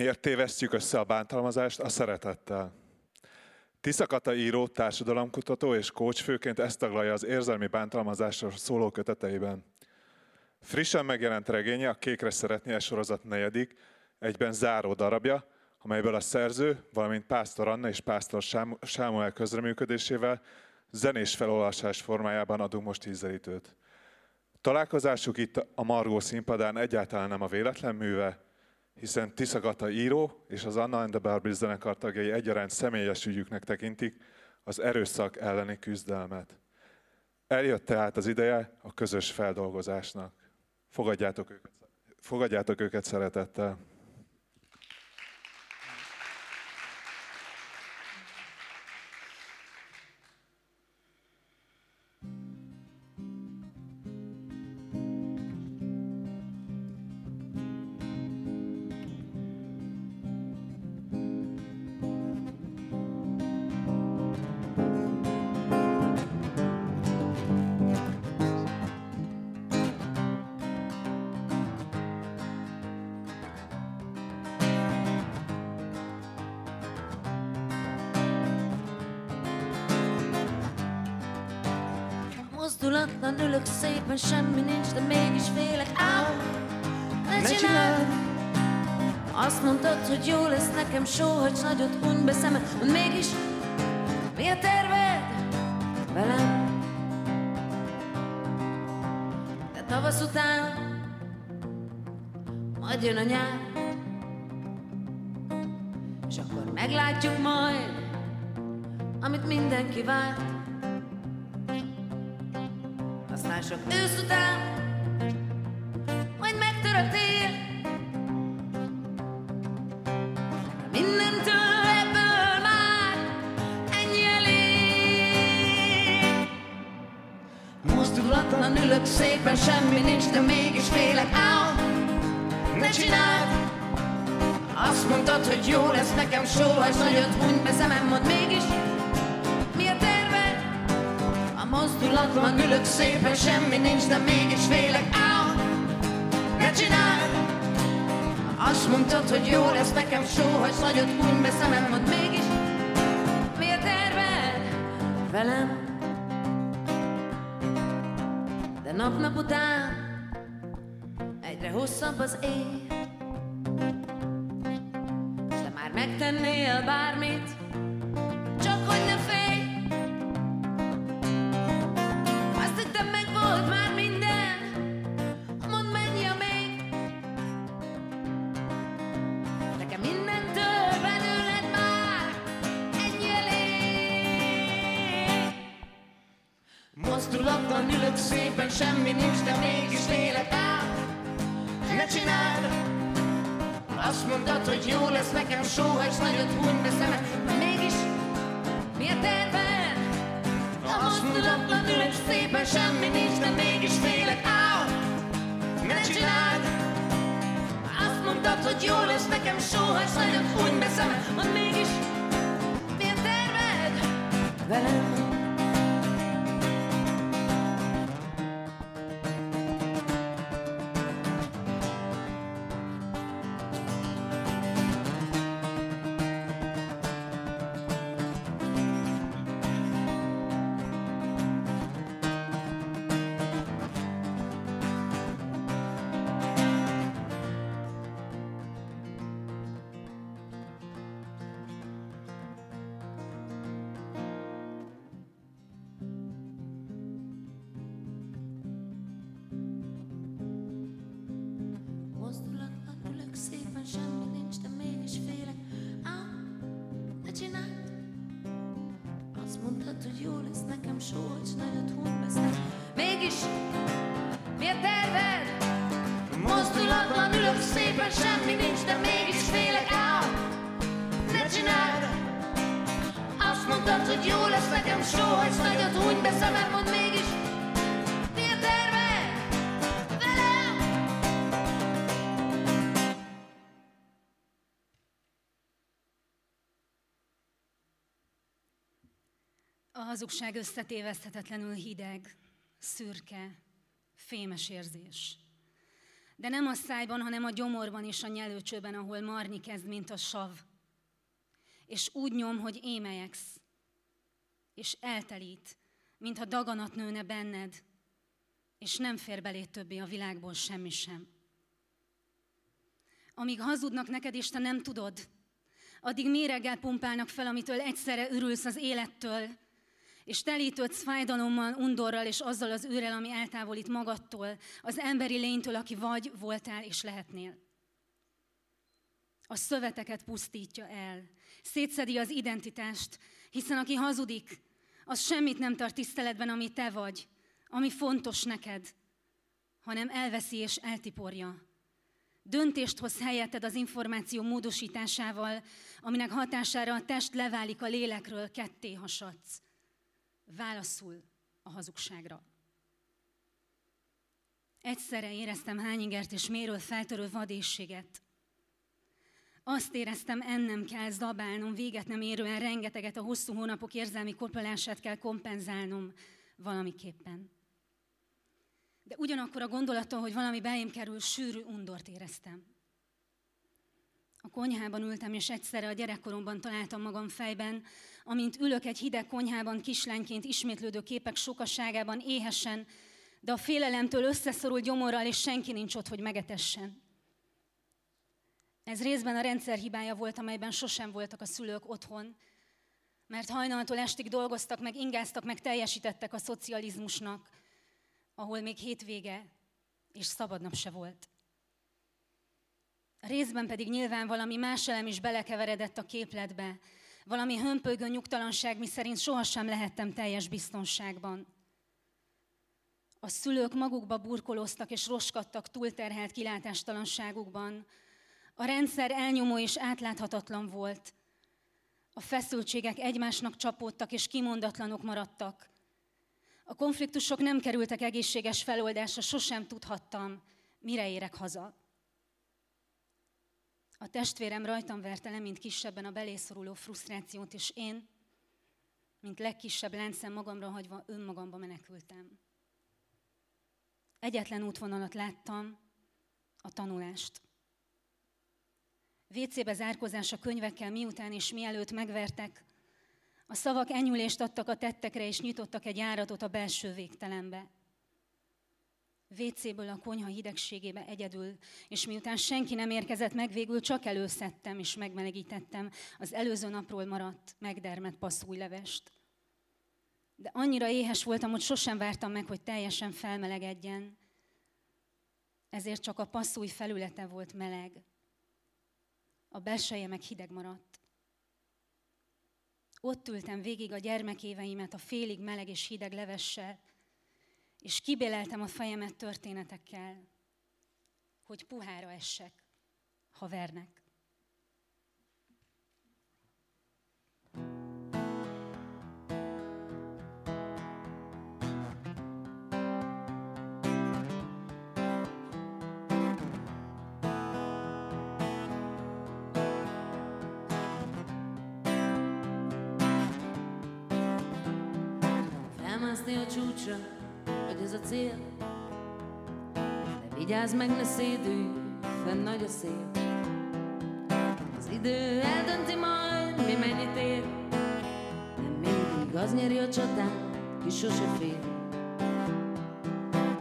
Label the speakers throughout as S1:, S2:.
S1: Miért tévesztjük össze a bántalmazást a szeretettel? Tiszakata író, társadalomkutató és coach főként ezt taglalja az érzelmi bántalmazásról szóló köteteiben. Frissen megjelent regénye a Kékre szeretné sorozat negyedik, egyben záró darabja, amelyből a szerző, valamint Pásztor Anna és Pásztor Sámuel közreműködésével zenés felolvasás formájában adunk most ízelítőt. Találkozásuk itt a Margó színpadán egyáltalán nem a véletlen műve, hiszen Tiszagata író és az Anna and the Barbie zenekar tagjai egyaránt személyes ügyüknek tekintik az erőszak elleni küzdelmet. Eljött tehát az ideje a közös feldolgozásnak. Fogadjátok őket, fogadjátok őket szeretettel.
S2: Mozdulatlan ülök szépen, semmi nincs, de mégis félek. Áll, ne csináld! Azt mondtad, hogy jó lesz nekem, sóhagy nagyot, huny be szemed, mond mégis mi a terved velem? De tavasz után majd jön a nyár, és akkor meglátjuk majd, amit mindenki várt. Sok ősz után Majd megtör a tél. Mindentől ebből már Ennyi elég. Mozdulatlan ülök szépen Semmi nincs, de mégis félek. Áll, ne csináld! Azt mondtad, hogy jó lesz nekem Sóhajsz nagyot, huny be szemem Mond mégis mozdulatlan ülök szépen, semmi nincs, de mégis félek. Áll, ne csináld! Azt mondtad, hogy jó lesz nekem, sóhajsz nagyot, huny be szemem, mond mégis a terved velem? De nap-nap után egyre hosszabb az éj, és te már megtennél bármit, Mondtad, hogy jó lesz nekem, sóhajts nagyot, huny beszél. Mégis, mi a terved? Mozdulatlan ülök szépen, semmi nincs, de mégis félek. Á, ne csináld! Azt mondtad, hogy jó lesz nekem, sóhajts nagyot, huny be szemem, mondd mégis, A
S3: hazugság összetéveszthetetlenül hideg, szürke, fémes érzés. De nem a szájban, hanem a gyomorban és a nyelőcsőben, ahol marni kezd, mint a sav. És úgy nyom, hogy émelyeksz, és eltelít, mintha daganat nőne benned, és nem fér belé többé a világból semmi sem. Amíg hazudnak neked, és te nem tudod, addig méreggel pumpálnak fel, amitől egyszerre örülsz az élettől, és telítődsz fájdalommal, undorral és azzal az űrrel, ami eltávolít magadtól, az emberi lénytől, aki vagy, voltál és lehetnél. A szöveteket pusztítja el, szétszedi az identitást, hiszen aki hazudik, az semmit nem tart tiszteletben, ami te vagy, ami fontos neked, hanem elveszi és eltiporja. Döntést hoz helyetted az információ módosításával, aminek hatására a test leválik a lélekről, ketté hasadsz. Válaszul a hazugságra. Egyszerre éreztem hányingert és méről feltörő vadészséget. Azt éreztem, ennem kell zabálnom, véget nem érően rengeteget a hosszú hónapok érzelmi korpolását kell kompenzálnom valamiképpen. De ugyanakkor a gondolattól, hogy valami belém kerül, sűrű undort éreztem. A konyhában ültem, és egyszerre a gyerekkoromban találtam magam fejben, amint ülök egy hideg konyhában kislányként ismétlődő képek sokaságában éhesen, de a félelemtől összeszorult gyomorral, és senki nincs ott, hogy megetessen. Ez részben a rendszer hibája volt, amelyben sosem voltak a szülők otthon, mert hajnaltól estig dolgoztak, meg ingáztak, meg teljesítettek a szocializmusnak, ahol még hétvége és szabadnap se volt. A részben pedig nyilván valami más elem is belekeveredett a képletbe, valami hömpölygő nyugtalanság, mi szerint sohasem lehettem teljes biztonságban. A szülők magukba burkolóztak és roskadtak túlterhelt kilátástalanságukban. A rendszer elnyomó és átláthatatlan volt. A feszültségek egymásnak csapódtak és kimondatlanok maradtak. A konfliktusok nem kerültek egészséges feloldásra, sosem tudhattam, mire érek haza. A testvérem rajtam verte le, mint kisebben a belészoruló frusztrációt, és én, mint legkisebb láncem magamra hagyva, önmagamba menekültem. Egyetlen útvonalat láttam, a tanulást. WC-be zárkozás a könyvekkel miután és mielőtt megvertek, a szavak enyülést adtak a tettekre, és nyitottak egy járatot a belső végtelenbe. WC-ből a konyha hidegségébe egyedül, és miután senki nem érkezett meg, végül csak előszedtem és megmelegítettem az előző napról maradt, megdermet passzújlevest. De annyira éhes voltam, hogy sosem vártam meg, hogy teljesen felmelegedjen. Ezért csak a passzúj felülete volt meleg. A belseje meg hideg maradt. Ott ültem végig a gyermekéveimet a félig meleg és hideg levessel, és kibéleltem a fejemet történetekkel, hogy puhára essek, ha vernek.
S2: Felmászni a csúcsra, hogy ez a cél. De vigyázz meg, ne szédülj, fenn nagy a szél. Az idő eldönti majd, mi mennyit ér. Nem mindig az nyeri a csatát, ki sose fél.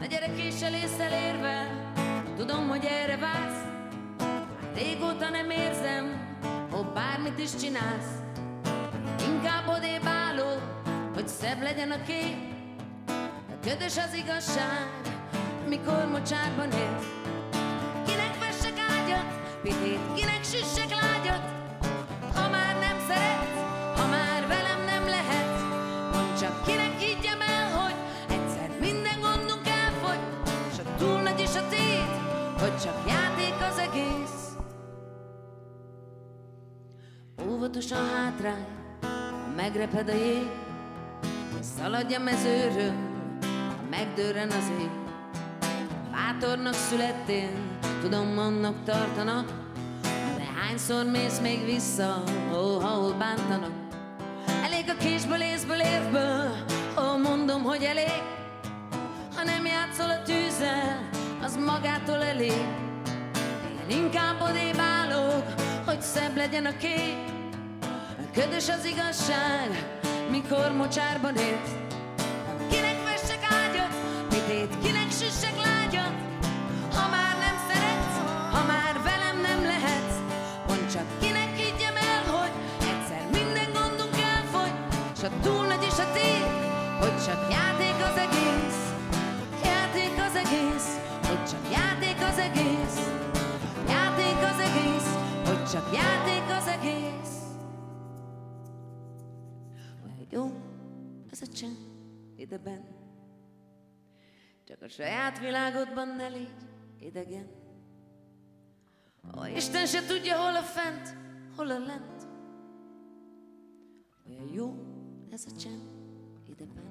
S2: A gyere késsel érve, tudom, hogy erre vársz. Régóta nem érzem, hogy bármit is csinálsz. Inkább odébb állok, hogy szebb legyen a kép Ködös az igazság, mikor mocsárban él. Kinek vessek ágyat, pitét, kinek süssek lágyat, ha már nem szeret, ha már velem nem lehet, mondd csak kinek higgyem el, hogy egyszer minden gondunk elfogy, s a túl nagy is a tét, hogy csak játék az egész. Óvatosan hátrány, megreped a jég, szaladj a mezőről, megdőren az ég. Bátornak születtél, tudom, annak tartanak, de hányszor mész még vissza, ó, ahol bántanak. Elég a késből, észből, évből, ó, mondom, hogy elég, ha nem játszol a tűzzel, az magától elég. Én inkább odébb állok, hogy szebb legyen a kép. Ködös az igazság, mikor mocsárban ért. Saját világodban ne légy idegen. Ó, Isten se tudja, hol a fent, hol a lent. Olyan jó ez a csend ideben.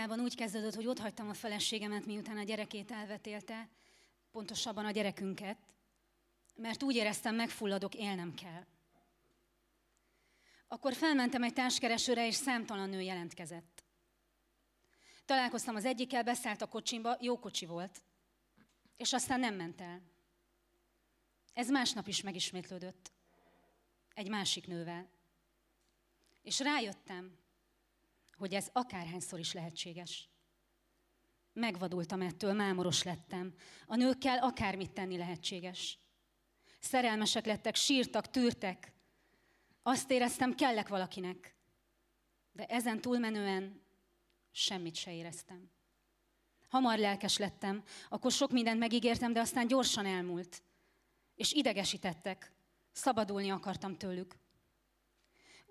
S3: Valójában úgy kezdődött, hogy otthagytam a feleségemet, miután a gyerekét elvetélte, pontosabban a gyerekünket, mert úgy éreztem, megfulladok, élnem kell. Akkor felmentem egy társkeresőre, és számtalan nő jelentkezett. Találkoztam az egyikkel, beszállt a kocsimba, jó kocsi volt, és aztán nem ment el. Ez másnap is megismétlődött. Egy másik nővel. És rájöttem, hogy ez akárhányszor is lehetséges. Megvadultam ettől, mámoros lettem. A nőkkel akármit tenni lehetséges. Szerelmesek lettek, sírtak, tűrtek. Azt éreztem, kellek valakinek. De ezen túlmenően semmit se éreztem. Hamar lelkes lettem, akkor sok mindent megígértem, de aztán gyorsan elmúlt. És idegesítettek. Szabadulni akartam tőlük.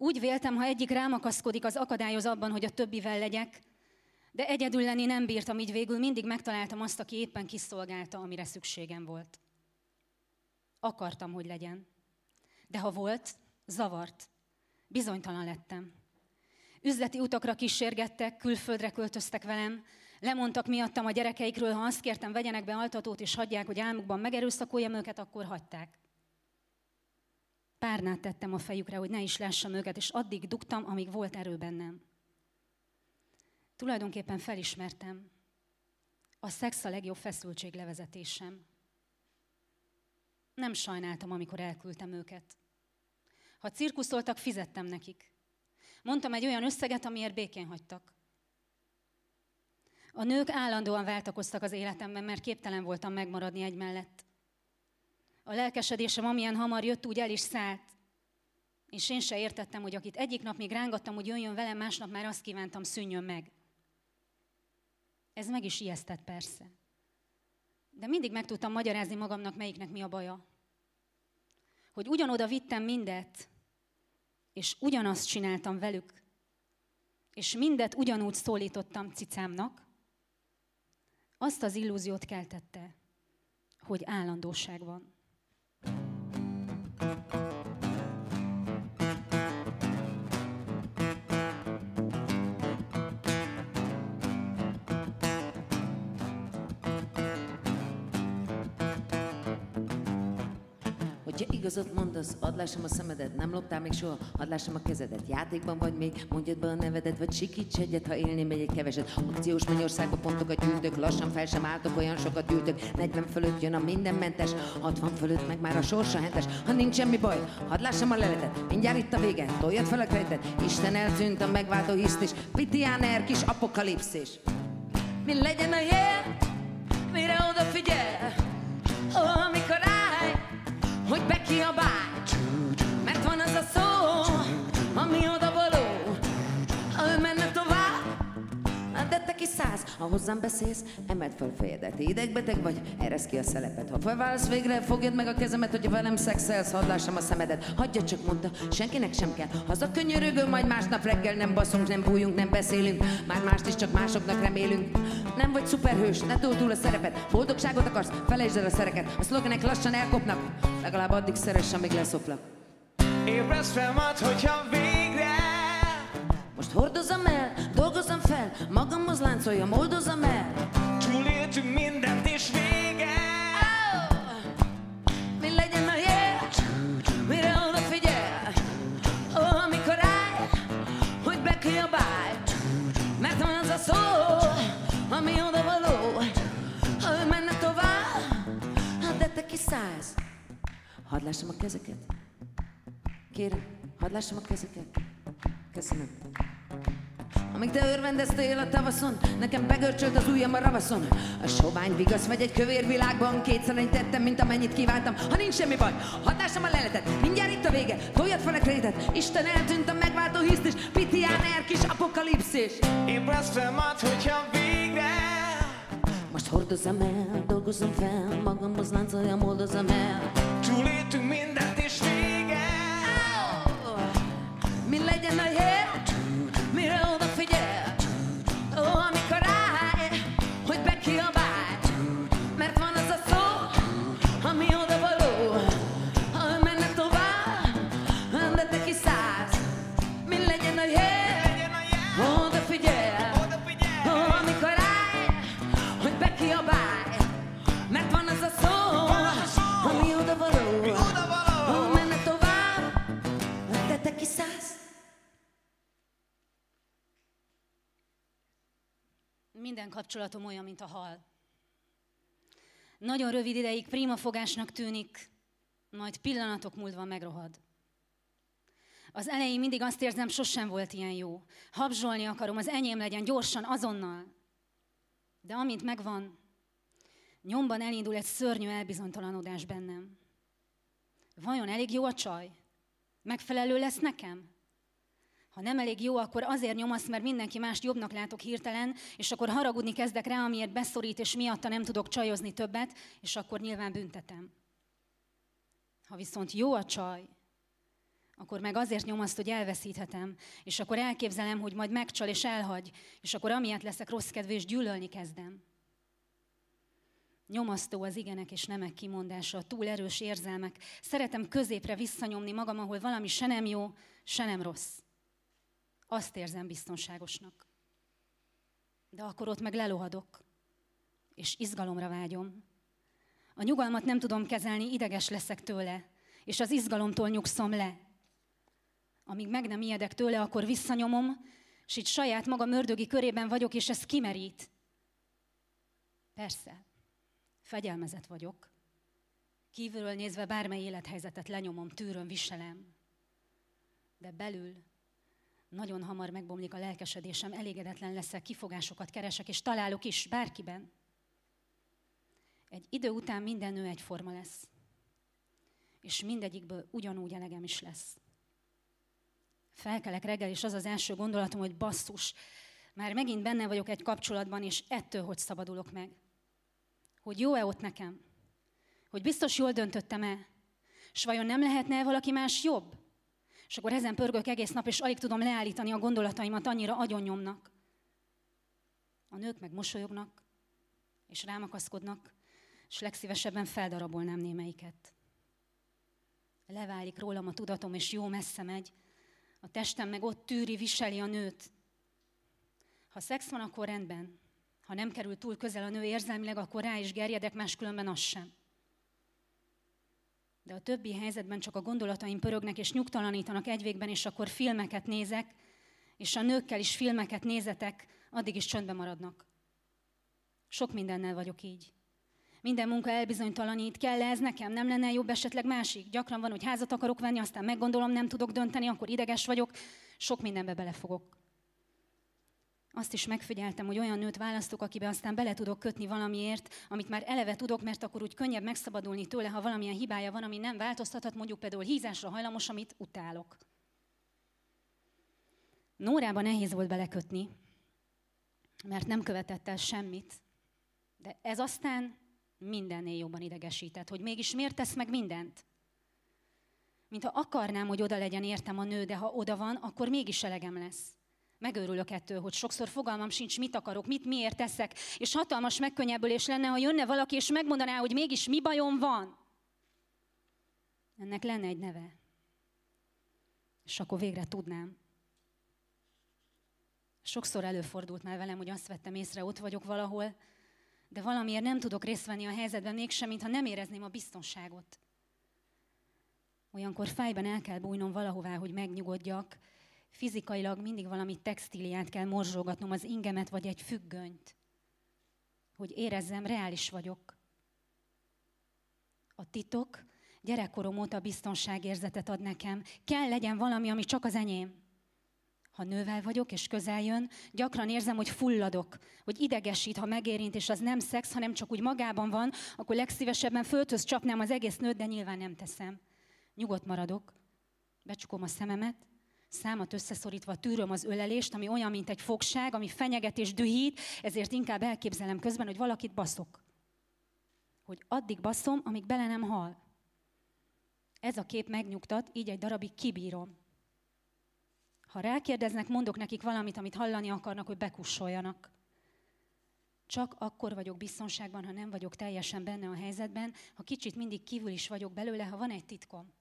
S3: Úgy véltem, ha egyik rám akaszkodik, az akadályoz abban, hogy a többivel legyek, de egyedül lenni nem bírtam, így végül mindig megtaláltam azt, aki éppen kiszolgálta, amire szükségem volt. Akartam, hogy legyen. De ha volt, zavart. Bizonytalan lettem. Üzleti utakra kísérgettek, külföldre költöztek velem, lemondtak miattam a gyerekeikről, ha azt kértem, vegyenek be altatót és hagyják, hogy álmukban megerőszakoljam őket, akkor hagyták. Párnát tettem a fejükre, hogy ne is lássam őket, és addig dugtam, amíg volt erő bennem. Tulajdonképpen felismertem, a szex a legjobb feszültséglevezetésem. Nem sajnáltam, amikor elküldtem őket. Ha cirkuszoltak, fizettem nekik. Mondtam egy olyan összeget, amiért békén hagytak. A nők állandóan váltakoztak az életemben, mert képtelen voltam megmaradni egy mellett. A lelkesedésem amilyen hamar jött, úgy el is szállt. És én se értettem, hogy akit egyik nap még rángattam, hogy jöjjön velem, másnap már azt kívántam, szűnjön meg. Ez meg is ijesztett persze. De mindig meg tudtam magyarázni magamnak, melyiknek mi a baja. Hogy ugyanoda vittem mindet, és ugyanazt csináltam velük, és mindet ugyanúgy szólítottam cicámnak, azt az illúziót keltette, hogy állandóság van.
S2: thank you Hogyha igazat mondasz, add lássam a szemedet, nem loptál még soha, add lássam a kezedet. Játékban vagy még, mondjad be a nevedet, vagy sikíts egyet, ha élni megy egy keveset. Akciós mennyországba pontokat gyűjtök, lassan fel sem álltok, olyan sokat gyűjtök. 40 fölött jön a mindenmentes, 60 fölött meg már a sorsa hentes. Ha nincs semmi baj, hadd lássam a leletet, mindjárt itt a vége, toljad fel a kreditet. Isten eltűnt a megváltó hiszt is, Pitiáner kis apokalipszis. Mi legyen a jel, mire odafigyel, Ó, amikor te kiszállsz, ha hozzám beszélsz, emeld fel fejedet. Idegbeteg vagy, eresz ki a szelepet. Ha felválsz végre, fogjad meg a kezemet, hogyha velem szexelsz, hadd lássam a szemedet. Hagyja csak, mondta, senkinek sem kell. Haza könyörögő, majd másnap reggel nem baszunk, nem bújunk, nem beszélünk. Már mást is csak másoknak remélünk. Nem vagy szuperhős, ne túl túl a szerepet. Boldogságot akarsz, felejtsd el a szereket. A szlogenek lassan elkopnak, legalább addig szeress, amíg leszoplak.
S4: Ébredsz fel majd, hogyha végre
S2: Most hordozom el, magamhoz láncoljam, oldozom el.
S4: túléltünk mindent és vége
S2: Mi legyen a jel, mire odafigyel, Ó, amikor állj, hogy bekiabálj, mert van az a szó, ami oda való, ha ő menne tovább, hát de te kiszállsz. Hadd lássam a kezeket. Kérem, hadd lássam a kezeket. Köszönöm. Amíg te örvendeztél a tavaszon, nekem begörcsölt az ujjam a ravaszon. A sovány vigasz vagy egy kövér világban, kétszer ennyit tettem, mint amennyit kívántam. Ha nincs semmi baj, hadd lássam a leletet, mindjárt itt a vége, toljad fel a krétet. Isten eltűnt a megváltó hiszt is, pitián er kis apokalipszis.
S4: Ébredsz fel majd, hogyha végre
S2: Most hordozom el, dolgozom fel, magamhoz láncoljam, oldozom el.
S4: Túléltünk mindent
S3: kapcsolatom olyan, mint a hal. Nagyon rövid ideig prima fogásnak tűnik, majd pillanatok múlva megrohad. Az elején mindig azt érzem, sosem volt ilyen jó. Habzsolni akarom, az enyém legyen gyorsan, azonnal. De amint megvan, nyomban elindul egy szörnyű elbizonytalanodás bennem. Vajon elég jó a csaj? Megfelelő lesz nekem? Ha nem elég jó, akkor azért nyomasz, mert mindenki mást jobbnak látok hirtelen, és akkor haragudni kezdek rá, amiért beszorít, és miatta nem tudok csajozni többet, és akkor nyilván büntetem. Ha viszont jó a csaj, akkor meg azért nyomaszt, hogy elveszíthetem, és akkor elképzelem, hogy majd megcsal és elhagy, és akkor amiatt leszek rossz kedvű, és gyűlölni kezdem. Nyomasztó az igenek és nemek kimondása, a túl erős érzelmek. Szeretem középre visszanyomni magam, ahol valami se nem jó, se nem rossz. Azt érzem biztonságosnak. De akkor ott meg lelohadok, és izgalomra vágyom. A nyugalmat nem tudom kezelni, ideges leszek tőle, és az izgalomtól nyugszom le. Amíg meg nem ijedek tőle, akkor visszanyomom, és itt saját magam ördögi körében vagyok, és ez kimerít. Persze, fegyelmezett vagyok. Kívülről nézve bármely élethelyzetet lenyomom, tűröm, viselem. De belül nagyon hamar megbomlik a lelkesedésem, elégedetlen leszek, kifogásokat keresek, és találok is bárkiben. Egy idő után minden nő egyforma lesz. És mindegyikből ugyanúgy elegem is lesz. Felkelek reggel, és az az első gondolatom, hogy basszus, már megint benne vagyok egy kapcsolatban, és ettől hogy szabadulok meg. Hogy jó-e ott nekem? Hogy biztos jól döntöttem-e? És vajon nem lehetne valaki más jobb? És akkor ezen pörgök egész nap, és alig tudom leállítani a gondolataimat, annyira agyonnyomnak. A nők meg mosolyognak, és rámakaszkodnak, és legszívesebben feldarabolnám némelyiket. Leválik rólam a tudatom, és jó messze megy. A testem meg ott tűri, viseli a nőt. Ha szex van, akkor rendben. Ha nem kerül túl közel a nő érzelmileg, akkor rá is gerjedek, máskülönben az sem. De a többi helyzetben csak a gondolataim pörögnek és nyugtalanítanak egy végben, és akkor filmeket nézek, és a nőkkel is filmeket nézetek, addig is csöndbe maradnak. Sok mindennel vagyok így. Minden munka elbizonytalanít, kell ez nekem, nem lenne jobb esetleg másik. Gyakran van, hogy házat akarok venni, aztán meggondolom, nem tudok dönteni, akkor ideges vagyok, sok mindenbe belefogok. Azt is megfigyeltem, hogy olyan nőt választok, akibe aztán bele tudok kötni valamiért, amit már eleve tudok, mert akkor úgy könnyebb megszabadulni tőle, ha valamilyen hibája van, ami nem változtathat, mondjuk például hízásra hajlamos, amit utálok. Nórában nehéz volt belekötni, mert nem követett el semmit, de ez aztán mindennél jobban idegesített, hogy mégis miért tesz meg mindent? Mintha akarnám, hogy oda legyen értem a nő, de ha oda van, akkor mégis elegem lesz. Megőrülök ettől, hogy sokszor fogalmam sincs, mit akarok, mit miért teszek, és hatalmas megkönnyebbülés lenne, ha jönne valaki, és megmondaná, hogy mégis mi bajom van. Ennek lenne egy neve. És akkor végre tudnám. Sokszor előfordult már velem, hogy azt vettem észre, ott vagyok valahol, de valamiért nem tudok részt venni a helyzetben mégsem, mintha nem érezném a biztonságot. Olyankor fájban el kell bújnom valahová, hogy megnyugodjak. Fizikailag mindig valami textíliát kell morzsolgatnom, az ingemet vagy egy függönyt. Hogy érezzem, reális vagyok. A titok gyerekkorom óta biztonságérzetet ad nekem. Kell legyen valami, ami csak az enyém. Ha nővel vagyok és közel jön, gyakran érzem, hogy fulladok, hogy idegesít, ha megérint, és az nem szex, hanem csak úgy magában van, akkor legszívesebben földhöz csapnám az egész nőt, de nyilván nem teszem. Nyugodt maradok, becsukom a szememet, számat összeszorítva tűröm az ölelést, ami olyan, mint egy fogság, ami fenyeget és dühít, ezért inkább elképzelem közben, hogy valakit baszok. Hogy addig baszom, amíg bele nem hal. Ez a kép megnyugtat, így egy darabig kibírom. Ha rákérdeznek, mondok nekik valamit, amit hallani akarnak, hogy bekussoljanak. Csak akkor vagyok biztonságban, ha nem vagyok teljesen benne a helyzetben, ha kicsit mindig kívül is vagyok belőle, ha van egy titkom.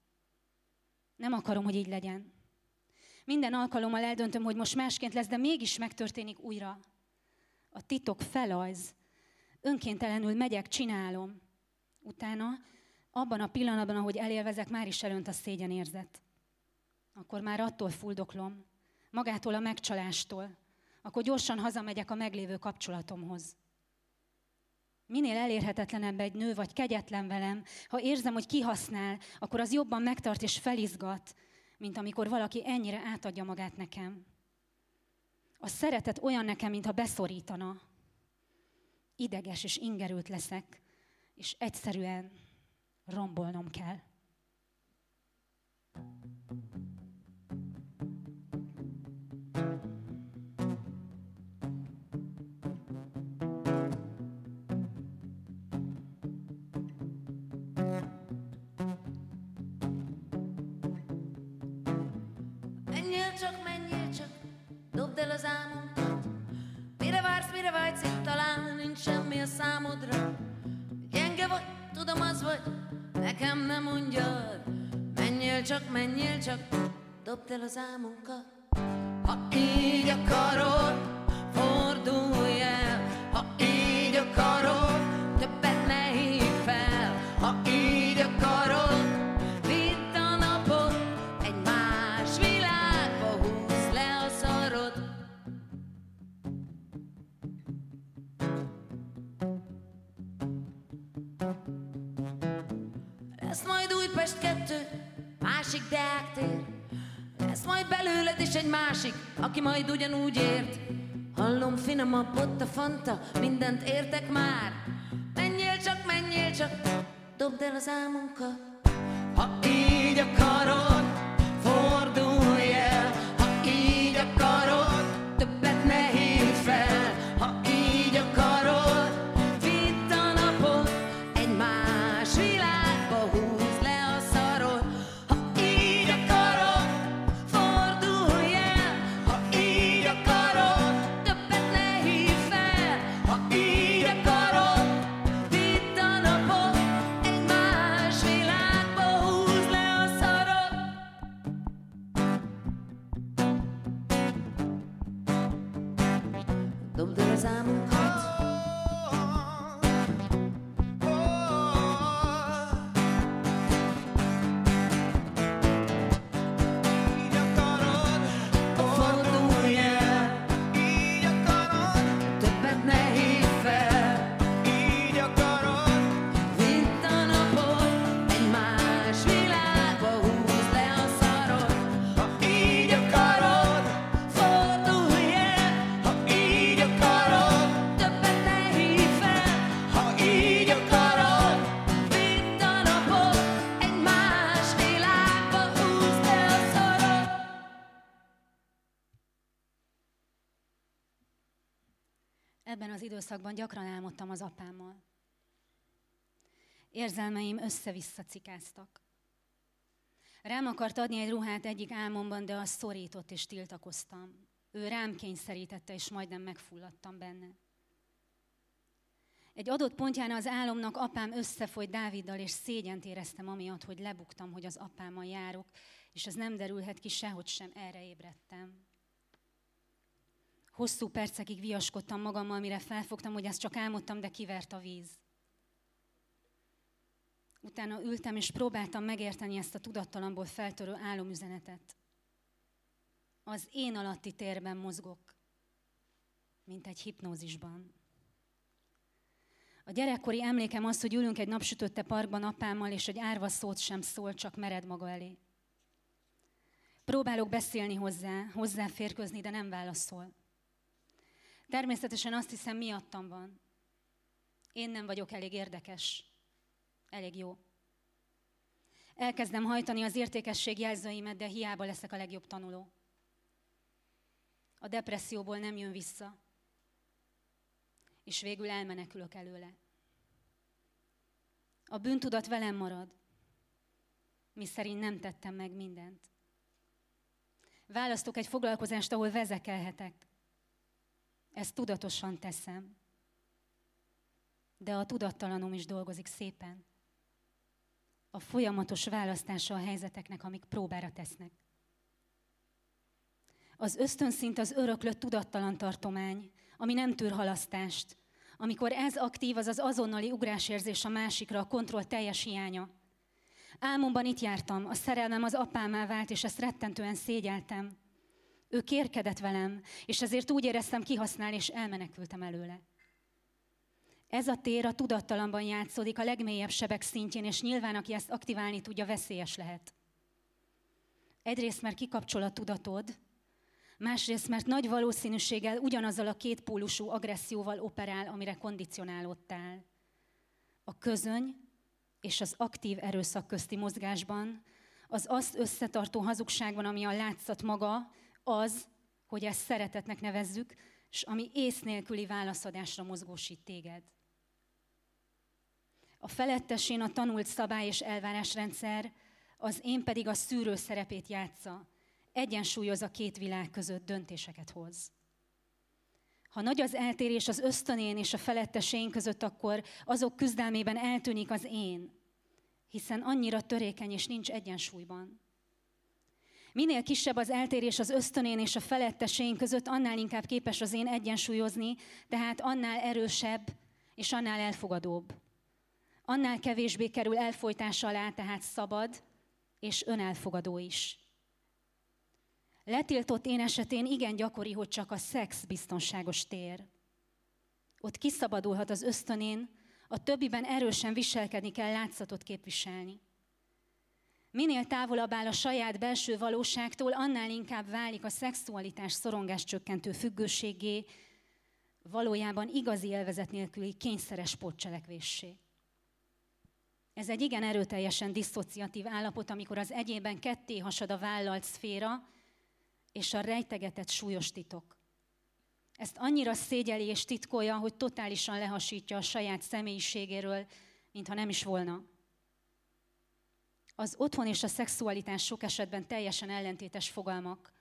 S3: Nem akarom, hogy így legyen. Minden alkalommal eldöntöm, hogy most másként lesz, de mégis megtörténik újra. A titok felajz. Önkéntelenül megyek, csinálom. Utána, abban a pillanatban, ahogy elélvezek, már is elönt a szégyen érzet. Akkor már attól fuldoklom, magától a megcsalástól. Akkor gyorsan hazamegyek a meglévő kapcsolatomhoz. Minél elérhetetlenebb egy nő, vagy kegyetlen velem, ha érzem, hogy kihasznál, akkor az jobban megtart és felizgat, mint amikor valaki ennyire átadja magát nekem. A szeretet olyan nekem, mintha beszorítana. Ideges és ingerült leszek, és egyszerűen rombolnom kell.
S2: Menjél az álmunkat. Mire vársz, mire vágysz itt talán, nincs semmi a számodra. Gyenge vagy, tudom az vagy, nekem nem mondjad. Menjél csak, menjél csak, dobd el az álmunkat. Ha így akarod, fordulj el. Ha így akarod, majd Újpest kettő, másik Deák tér. Lesz majd belőled is egy másik, aki majd ugyanúgy ért. Hallom finomabb ott a fanta, mindent értek már. Menjél csak, menjél csak, dobd el az álmunkat. Ha így akarod,
S3: Ebben az időszakban gyakran álmodtam az apámmal. Érzelmeim össze-vissza cikáztak. Rám akart adni egy ruhát egyik álmomban, de azt szorított és tiltakoztam. Ő rám kényszerítette, és majdnem megfulladtam benne. Egy adott pontján az álomnak apám összefolyt Dáviddal, és szégyent éreztem amiatt, hogy lebuktam, hogy az apámmal járok, és ez nem derülhet ki sehogy sem, erre ébredtem. Hosszú percekig viaskodtam magammal, mire felfogtam, hogy ezt csak álmodtam, de kivert a víz. Utána ültem, és próbáltam megérteni ezt a tudattalamból feltörő álomüzenetet. Az én alatti térben mozgok, mint egy hipnózisban. A gyerekkori emlékem az, hogy ülünk egy napsütötte parkban apámmal, és egy árva szót sem szól, csak mered maga elé. Próbálok beszélni hozzá, hozzáférkőzni, de nem válaszol. Természetesen azt hiszem, miattam van. Én nem vagyok elég érdekes, elég jó. Elkezdem hajtani az értékesség jelzőimet, de hiába leszek a legjobb tanuló. A depresszióból nem jön vissza, és végül elmenekülök előle. A bűntudat velem marad, mi szerint nem tettem meg mindent. Választok egy foglalkozást, ahol vezekelhetek. Ezt tudatosan teszem. De a tudattalanom is dolgozik szépen. A folyamatos választása a helyzeteknek, amik próbára tesznek. Az ösztönszint az öröklött tudattalan tartomány, ami nem tűr halasztást. Amikor ez aktív, az az azonnali ugrásérzés a másikra, a kontroll teljes hiánya. Álmomban itt jártam, a szerelmem az apámá vált, és ezt rettentően szégyeltem. Ő kérkedett velem, és ezért úgy éreztem kihasználni, és elmenekültem előle. Ez a tér a tudattalamban játszódik a legmélyebb sebek szintjén, és nyilván, aki ezt aktiválni tudja, veszélyes lehet. Egyrészt, mert kikapcsol a tudatod, másrészt, mert nagy valószínűséggel ugyanazzal a két pólusú agresszióval operál, amire kondicionálódtál. A közöny és az aktív erőszak közti mozgásban, az azt összetartó hazugságban, ami a látszat maga, az, hogy ezt szeretetnek nevezzük, és ami ész nélküli válaszadásra mozgósít téged. A felettesén a tanult szabály és elvárásrendszer, az én pedig a szűrő szerepét játsza, egyensúlyoz a két világ között döntéseket hoz. Ha nagy az eltérés az ösztönén és a felettesén között, akkor azok küzdelmében eltűnik az én, hiszen annyira törékeny és nincs egyensúlyban. Minél kisebb az eltérés az ösztönén és a felettesén között, annál inkább képes az én egyensúlyozni, tehát annál erősebb és annál elfogadóbb. Annál kevésbé kerül elfolytás alá, tehát szabad és önelfogadó is. Letiltott én esetén igen gyakori, hogy csak a szex biztonságos tér. Ott kiszabadulhat az ösztönén, a többiben erősen viselkedni kell látszatot képviselni. Minél távolabb áll a saját belső valóságtól, annál inkább válik a szexualitás szorongás csökkentő függőségé, valójában igazi élvezet nélküli kényszeres sportcselekvéssé. Ez egy igen erőteljesen diszociatív állapot, amikor az egyében ketté hasad a vállalt szféra és a rejtegetett súlyos titok. Ezt annyira szégyeli és titkolja, hogy totálisan lehasítja a saját személyiségéről, mintha nem is volna. Az otthon és a szexualitás sok esetben teljesen ellentétes fogalmak.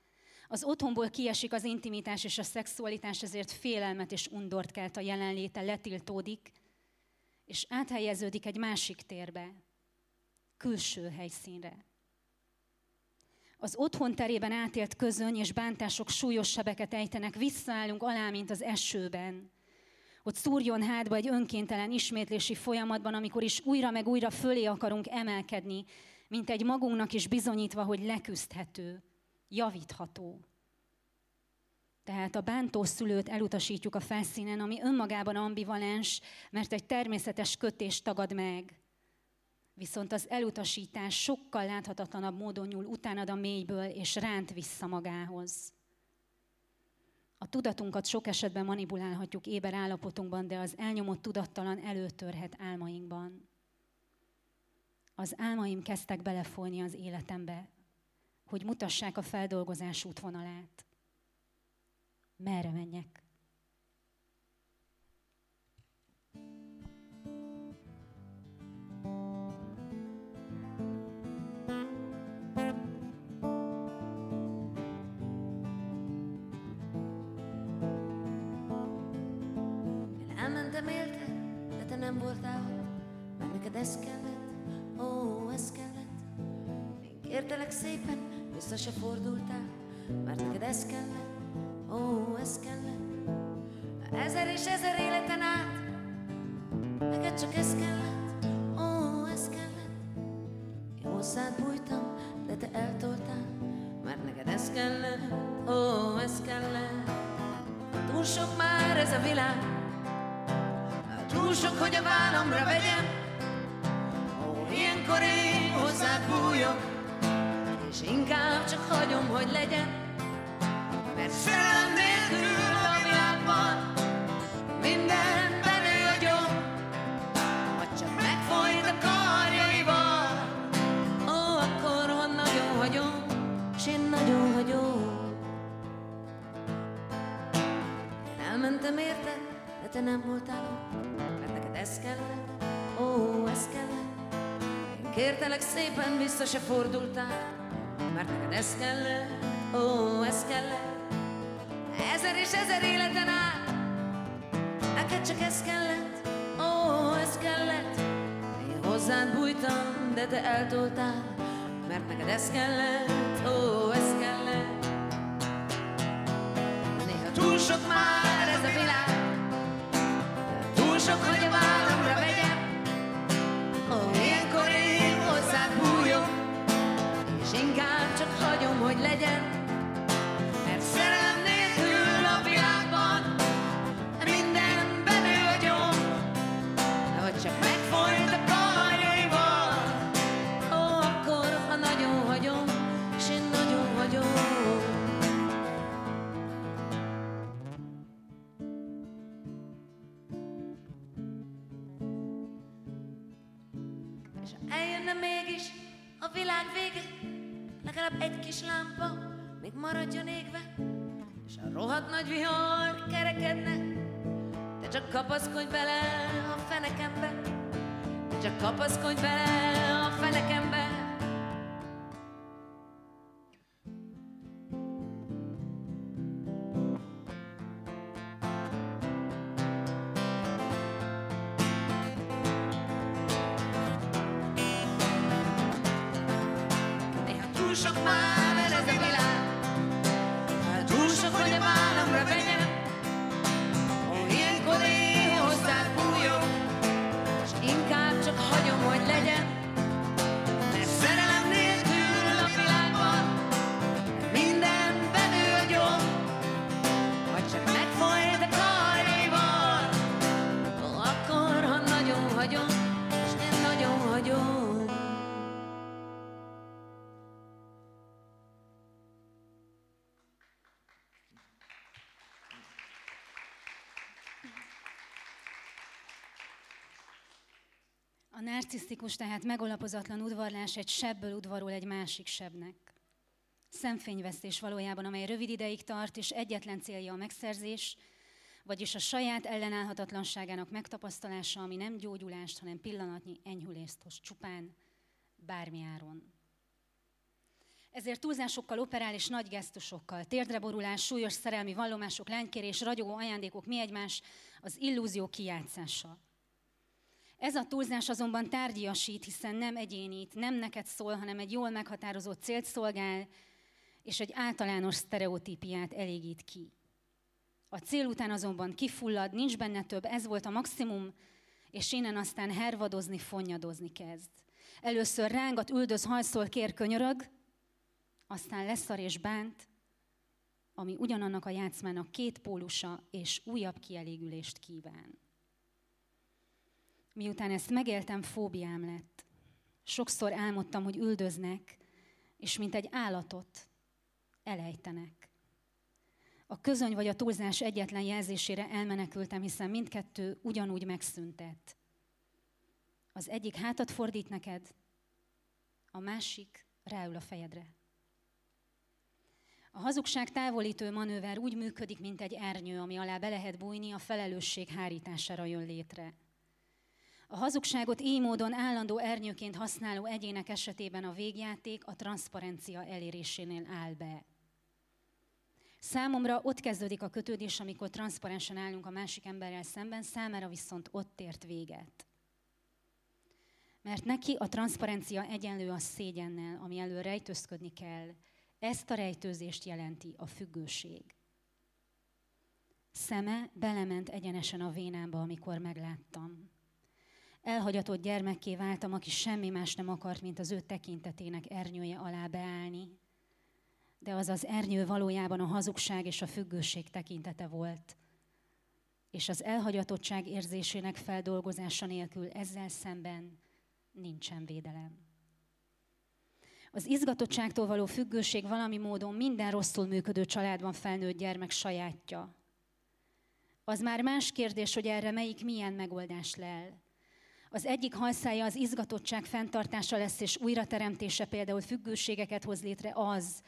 S3: Az otthonból kiesik az intimitás és a szexualitás, ezért félelmet és undort kelt a jelenléte, letiltódik, és áthelyeződik egy másik térbe, külső helyszínre. Az otthon terében átélt közöny és bántások súlyos sebeket ejtenek, visszaállunk alá, mint az esőben. Hogy szúrjon hátba egy önkéntelen ismétlési folyamatban, amikor is újra meg újra fölé akarunk emelkedni, mint egy magunknak is bizonyítva, hogy leküzdhető, javítható. Tehát a bántó szülőt elutasítjuk a felszínen, ami önmagában ambivalens, mert egy természetes kötést tagad meg. Viszont az elutasítás sokkal láthatatlanabb módon nyúl utánad a mélyből, és ránt vissza magához. A tudatunkat sok esetben manipulálhatjuk éber állapotunkban, de az elnyomott tudattalan előtörhet álmainkban. Az álmaim kezdtek belefolyni az életembe, hogy mutassák a feldolgozás útvonalát. Merre menjek?
S2: Nem voltál ott, mert neked ez kellett, ó, ez kellett. Én kértelek szépen, vissza se fordultál, mert neked ez kellett, ó, ez kellett. Ezer és ezer életen át, neked csak ez kellett, ó, ez kellett. Én hozzád bújtam, de te eltoltál, mert neked ez kellett, ó, ez kellett. Túl sok már ez a világ, túl sok, hogy a vállamra vegyem. Ó, ilyenkor én hozzád bújok, és inkább csak hagyom, hogy legyen. Mert szerelem nélkül a világban minden benő a vagy csak megfojt a karjaival. Ó, akkor, ha nagyon hagyom, s én nagyon hagyom. Elmentem érted, de te nem voltál ott, ez kellett, ó, ez. Én kértelek szépen, vissza se fordultál, mert neked ez kellett, ó, ez. Ezer és ezer életen át, neked csak ez kellett, ó, ez. Én hozzád bújtam, de te eltoltál, mert neked ez kellett, ó, ez. Néha túl sok már ez a világ, túl sok, hogy És eljönne mégis a világ vége, legalább egy kis lámpa még maradjon égve, és a rohadt nagy vihar kerekedne, te csak kapaszkodj bele a fenekembe, te csak kapaszkodj bele a fenekembe.
S3: Narcisztikus, tehát megalapozatlan udvarlás egy sebből udvarol egy másik sebnek. Szemfényvesztés valójában, amely rövid ideig tart, és egyetlen célja a megszerzés, vagyis a saját ellenállhatatlanságának megtapasztalása, ami nem gyógyulást, hanem pillanatnyi enyhülést hoz csupán, bármi áron. Ezért túlzásokkal operál és nagy gesztusokkal, térdreborulás, súlyos szerelmi vallomások, lánykérés, ragyogó ajándékok, mi egymás, az illúzió kijátszása. Ez a túlzás azonban tárgyiasít, hiszen nem egyénít, nem neked szól, hanem egy jól meghatározott célt szolgál, és egy általános sztereotípiát elégít ki. A cél után azonban kifullad, nincs benne több, ez volt a maximum, és innen aztán hervadozni, fonnyadozni kezd. Először rángat, üldöz, hajszol, kér, könyörög, aztán leszar és bánt, ami ugyanannak a játszmának két pólusa és újabb kielégülést kíván. Miután ezt megéltem, fóbiám lett. Sokszor álmodtam, hogy üldöznek, és mint egy állatot elejtenek. A közöny vagy a túlzás egyetlen jelzésére elmenekültem, hiszen mindkettő ugyanúgy megszüntet. Az egyik hátat fordít neked, a másik ráül a fejedre. A hazugság távolítő manőver úgy működik, mint egy ernyő, ami alá be lehet bújni, a felelősség hárítására jön létre. A hazugságot így módon állandó ernyőként használó egyének esetében a végjáték a transzparencia elérésénél áll be. Számomra ott kezdődik a kötődés, amikor transzparensen állunk a másik emberrel szemben, számára viszont ott ért véget. Mert neki a transzparencia egyenlő a szégyennel, ami elől rejtőzködni kell. Ezt a rejtőzést jelenti a függőség. Szeme belement egyenesen a vénámba, amikor megláttam. Elhagyatott gyermekké váltam, aki semmi más nem akart, mint az ő tekintetének ernyője alá beállni. De az az ernyő valójában a hazugság és a függőség tekintete volt. És az elhagyatottság érzésének feldolgozása nélkül ezzel szemben nincsen védelem. Az izgatottságtól való függőség valami módon minden rosszul működő családban felnőtt gyermek sajátja. Az már más kérdés, hogy erre melyik milyen megoldás lel. Az egyik hajszája az izgatottság fenntartása lesz, és újrateremtése például függőségeket hoz létre az,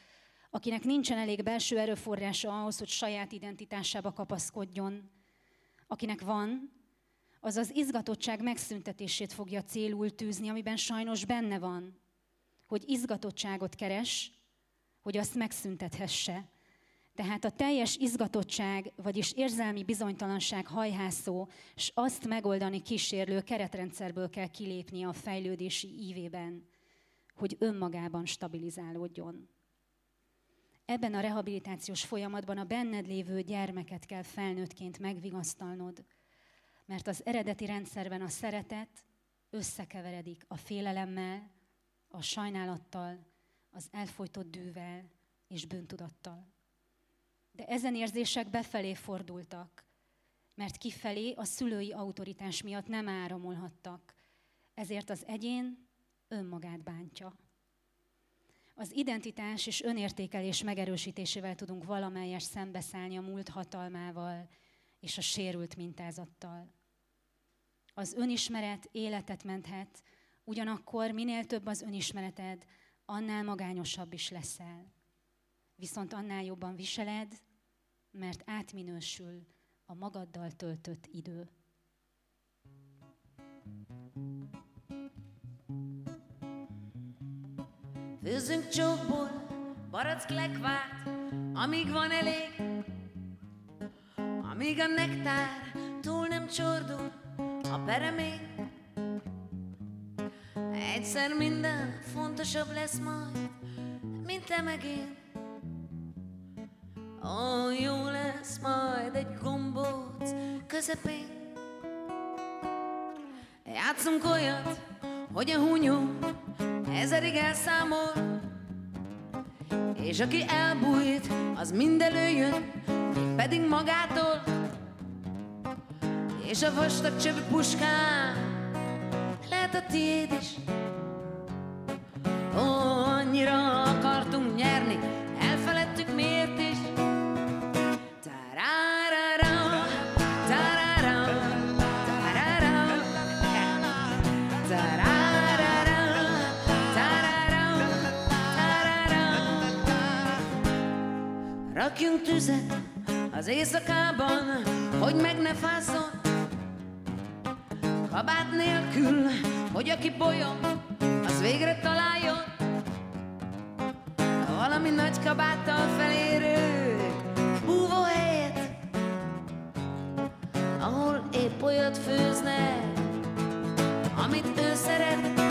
S3: akinek nincsen elég belső erőforrása ahhoz, hogy saját identitásába kapaszkodjon. Akinek van, az az izgatottság megszüntetését fogja célul tűzni, amiben sajnos benne van, hogy izgatottságot keres, hogy azt megszüntethesse. Tehát a teljes izgatottság, vagyis érzelmi bizonytalanság hajhászó, és azt megoldani kísérlő keretrendszerből kell kilépni a fejlődési ívében, hogy önmagában stabilizálódjon. Ebben a rehabilitációs folyamatban a benned lévő gyermeket kell felnőttként megvigasztalnod, mert az eredeti rendszerben a szeretet összekeveredik a félelemmel, a sajnálattal, az elfolytott dűvel és bűntudattal. De ezen érzések befelé fordultak, mert kifelé a szülői autoritás miatt nem áramolhattak, ezért az egyén önmagát bántja. Az identitás és önértékelés megerősítésével tudunk valamelyes szembeszállni a múlt hatalmával és a sérült mintázattal. Az önismeret életet menthet, ugyanakkor minél több az önismereted, annál magányosabb is leszel. Viszont annál jobban viseled, mert átminősül a magaddal töltött idő.
S2: Főzzünk csókból, barack lekvát, amíg van elég, amíg a nektár túl nem csordul a peremén. Egyszer minden fontosabb lesz majd, mint te meg én. Ó, jó lesz majd egy gombóc közepén. Játszunk olyat, hogy a hunyó ezerig elszámol, és aki elbújt, az mind előjön, pedig magától. És a vastag csövű puskám lehet a tiéd is. Rakjunk tüzet az éjszakában, hogy meg ne fázzon. Kabát nélkül, hogy aki bolyog, az végre találjon. Valami nagy kabáttal felérő búvó helyet, ahol épp olyat főznek, amit ő szeret.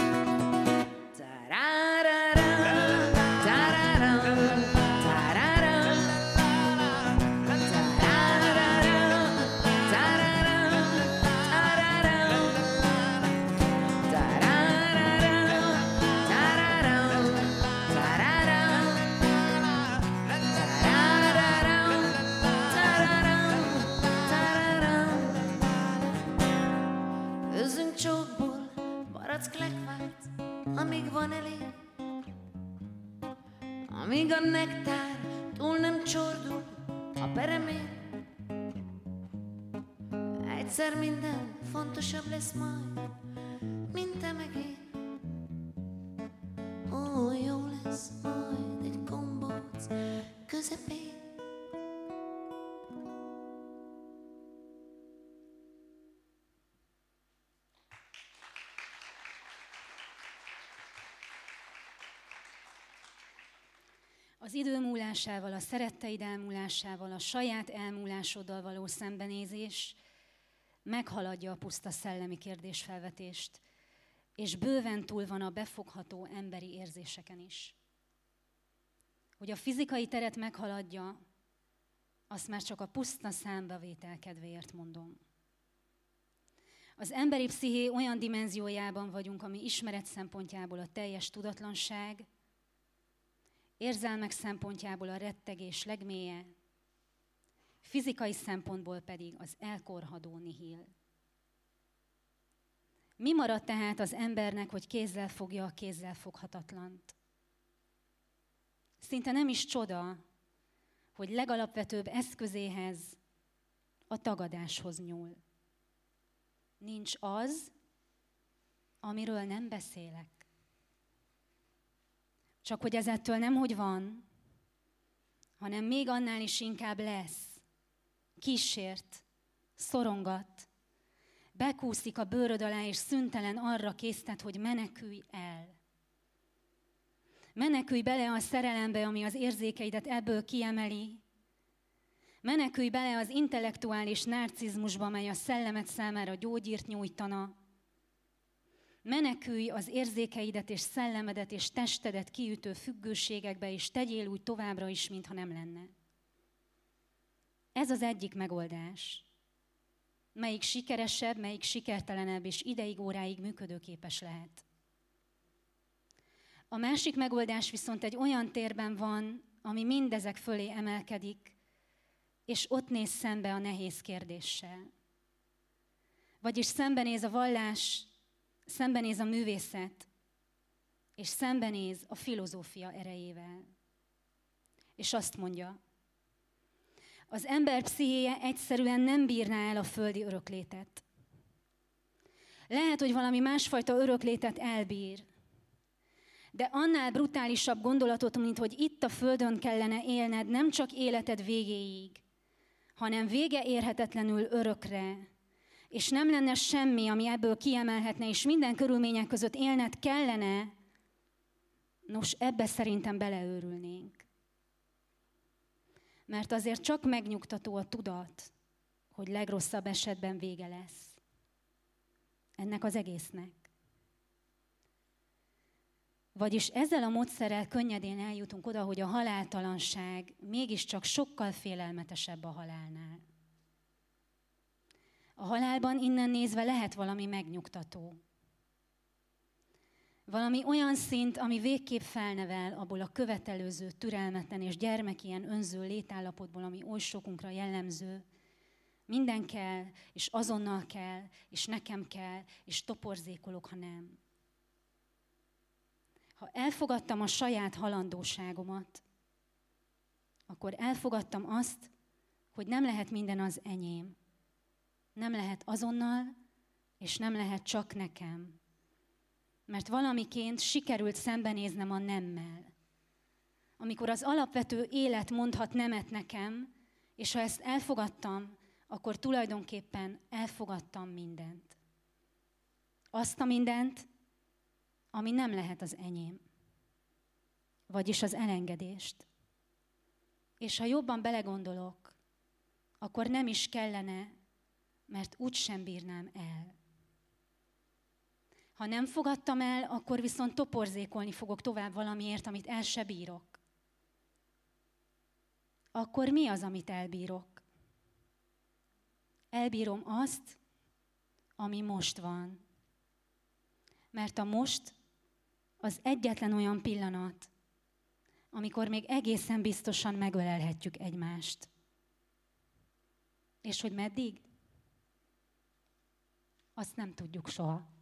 S2: A nektár túl nem csordul a peremén. Egyszer minden fontosabb lesz majd, mint te meg én.
S3: Az idő múlásával, a szeretteid elmúlásával, a saját elmúlásoddal való szembenézés meghaladja a puszta szellemi kérdésfelvetést, és bőven túl van a befogható emberi érzéseken is. Hogy a fizikai teret meghaladja, azt már csak a puszta számbavétel kedvéért mondom. Az emberi psziché olyan dimenziójában vagyunk, ami ismeret szempontjából a teljes tudatlanság, érzelmek szempontjából a rettegés legmélye, fizikai szempontból pedig az elkorhadó nihil. Mi marad tehát az embernek, hogy kézzel fogja a kézzel foghatatlant? Szinte nem is csoda, hogy legalapvetőbb eszközéhez, a tagadáshoz nyúl. Nincs az, amiről nem beszélek. Csak hogy ez ettől nem hogy van, hanem még annál is inkább lesz. Kísért, szorongat, bekúszik a bőröd alá, és szüntelen arra késztet, hogy menekülj el. Menekülj bele a szerelembe, ami az érzékeidet ebből kiemeli. Menekülj bele az intellektuális narcizmusba, mely a szellemet számára gyógyírt nyújtana. Menekülj az érzékeidet és szellemedet és testedet kiütő függőségekbe, és tegyél úgy továbbra is, mintha nem lenne. Ez az egyik megoldás. Melyik sikeresebb, melyik sikertelenebb, és ideig óráig működőképes lehet. A másik megoldás viszont egy olyan térben van, ami mindezek fölé emelkedik, és ott néz szembe a nehéz kérdéssel. Vagyis szembenéz a vallás, szembenéz a művészet, és szembenéz a filozófia erejével. És azt mondja, az ember pszichéje egyszerűen nem bírná el a földi öröklétet. Lehet, hogy valami másfajta öröklétet elbír, de annál brutálisabb gondolatot, mint hogy itt a földön kellene élned nem csak életed végéig, hanem vége érhetetlenül örökre, és nem lenne semmi, ami ebből kiemelhetne, és minden körülmények között élned kellene, nos, ebbe szerintem beleőrülnénk. Mert azért csak megnyugtató a tudat, hogy legrosszabb esetben vége lesz. Ennek az egésznek. Vagyis ezzel a módszerrel könnyedén eljutunk oda, hogy a haláltalanság mégiscsak sokkal félelmetesebb a halálnál. A halálban innen nézve lehet valami megnyugtató. Valami olyan szint, ami végképp felnevel abból a követelőző, türelmetlen és gyermekien önző létállapotból, ami oly sokunkra jellemző. Minden kell, és azonnal kell, és nekem kell, és toporzékolok, ha nem. Ha elfogadtam a saját halandóságomat, akkor elfogadtam azt, hogy nem lehet minden az enyém. Nem lehet azonnal, és nem lehet csak nekem. Mert valamiként sikerült szembenéznem a nemmel. Amikor az alapvető élet mondhat nemet nekem, és ha ezt elfogadtam, akkor tulajdonképpen elfogadtam mindent. Azt a mindent, ami nem lehet az enyém. Vagyis az elengedést. És ha jobban belegondolok, akkor nem is kellene, mert úgy sem bírnám el. Ha nem fogadtam el, akkor viszont toporzékolni fogok tovább valamiért, amit el se bírok. Akkor mi az, amit elbírok? Elbírom azt, ami most van. Mert a most az egyetlen olyan pillanat, amikor még egészen biztosan megölelhetjük egymást. És hogy meddig? Azt nem tudjuk soha.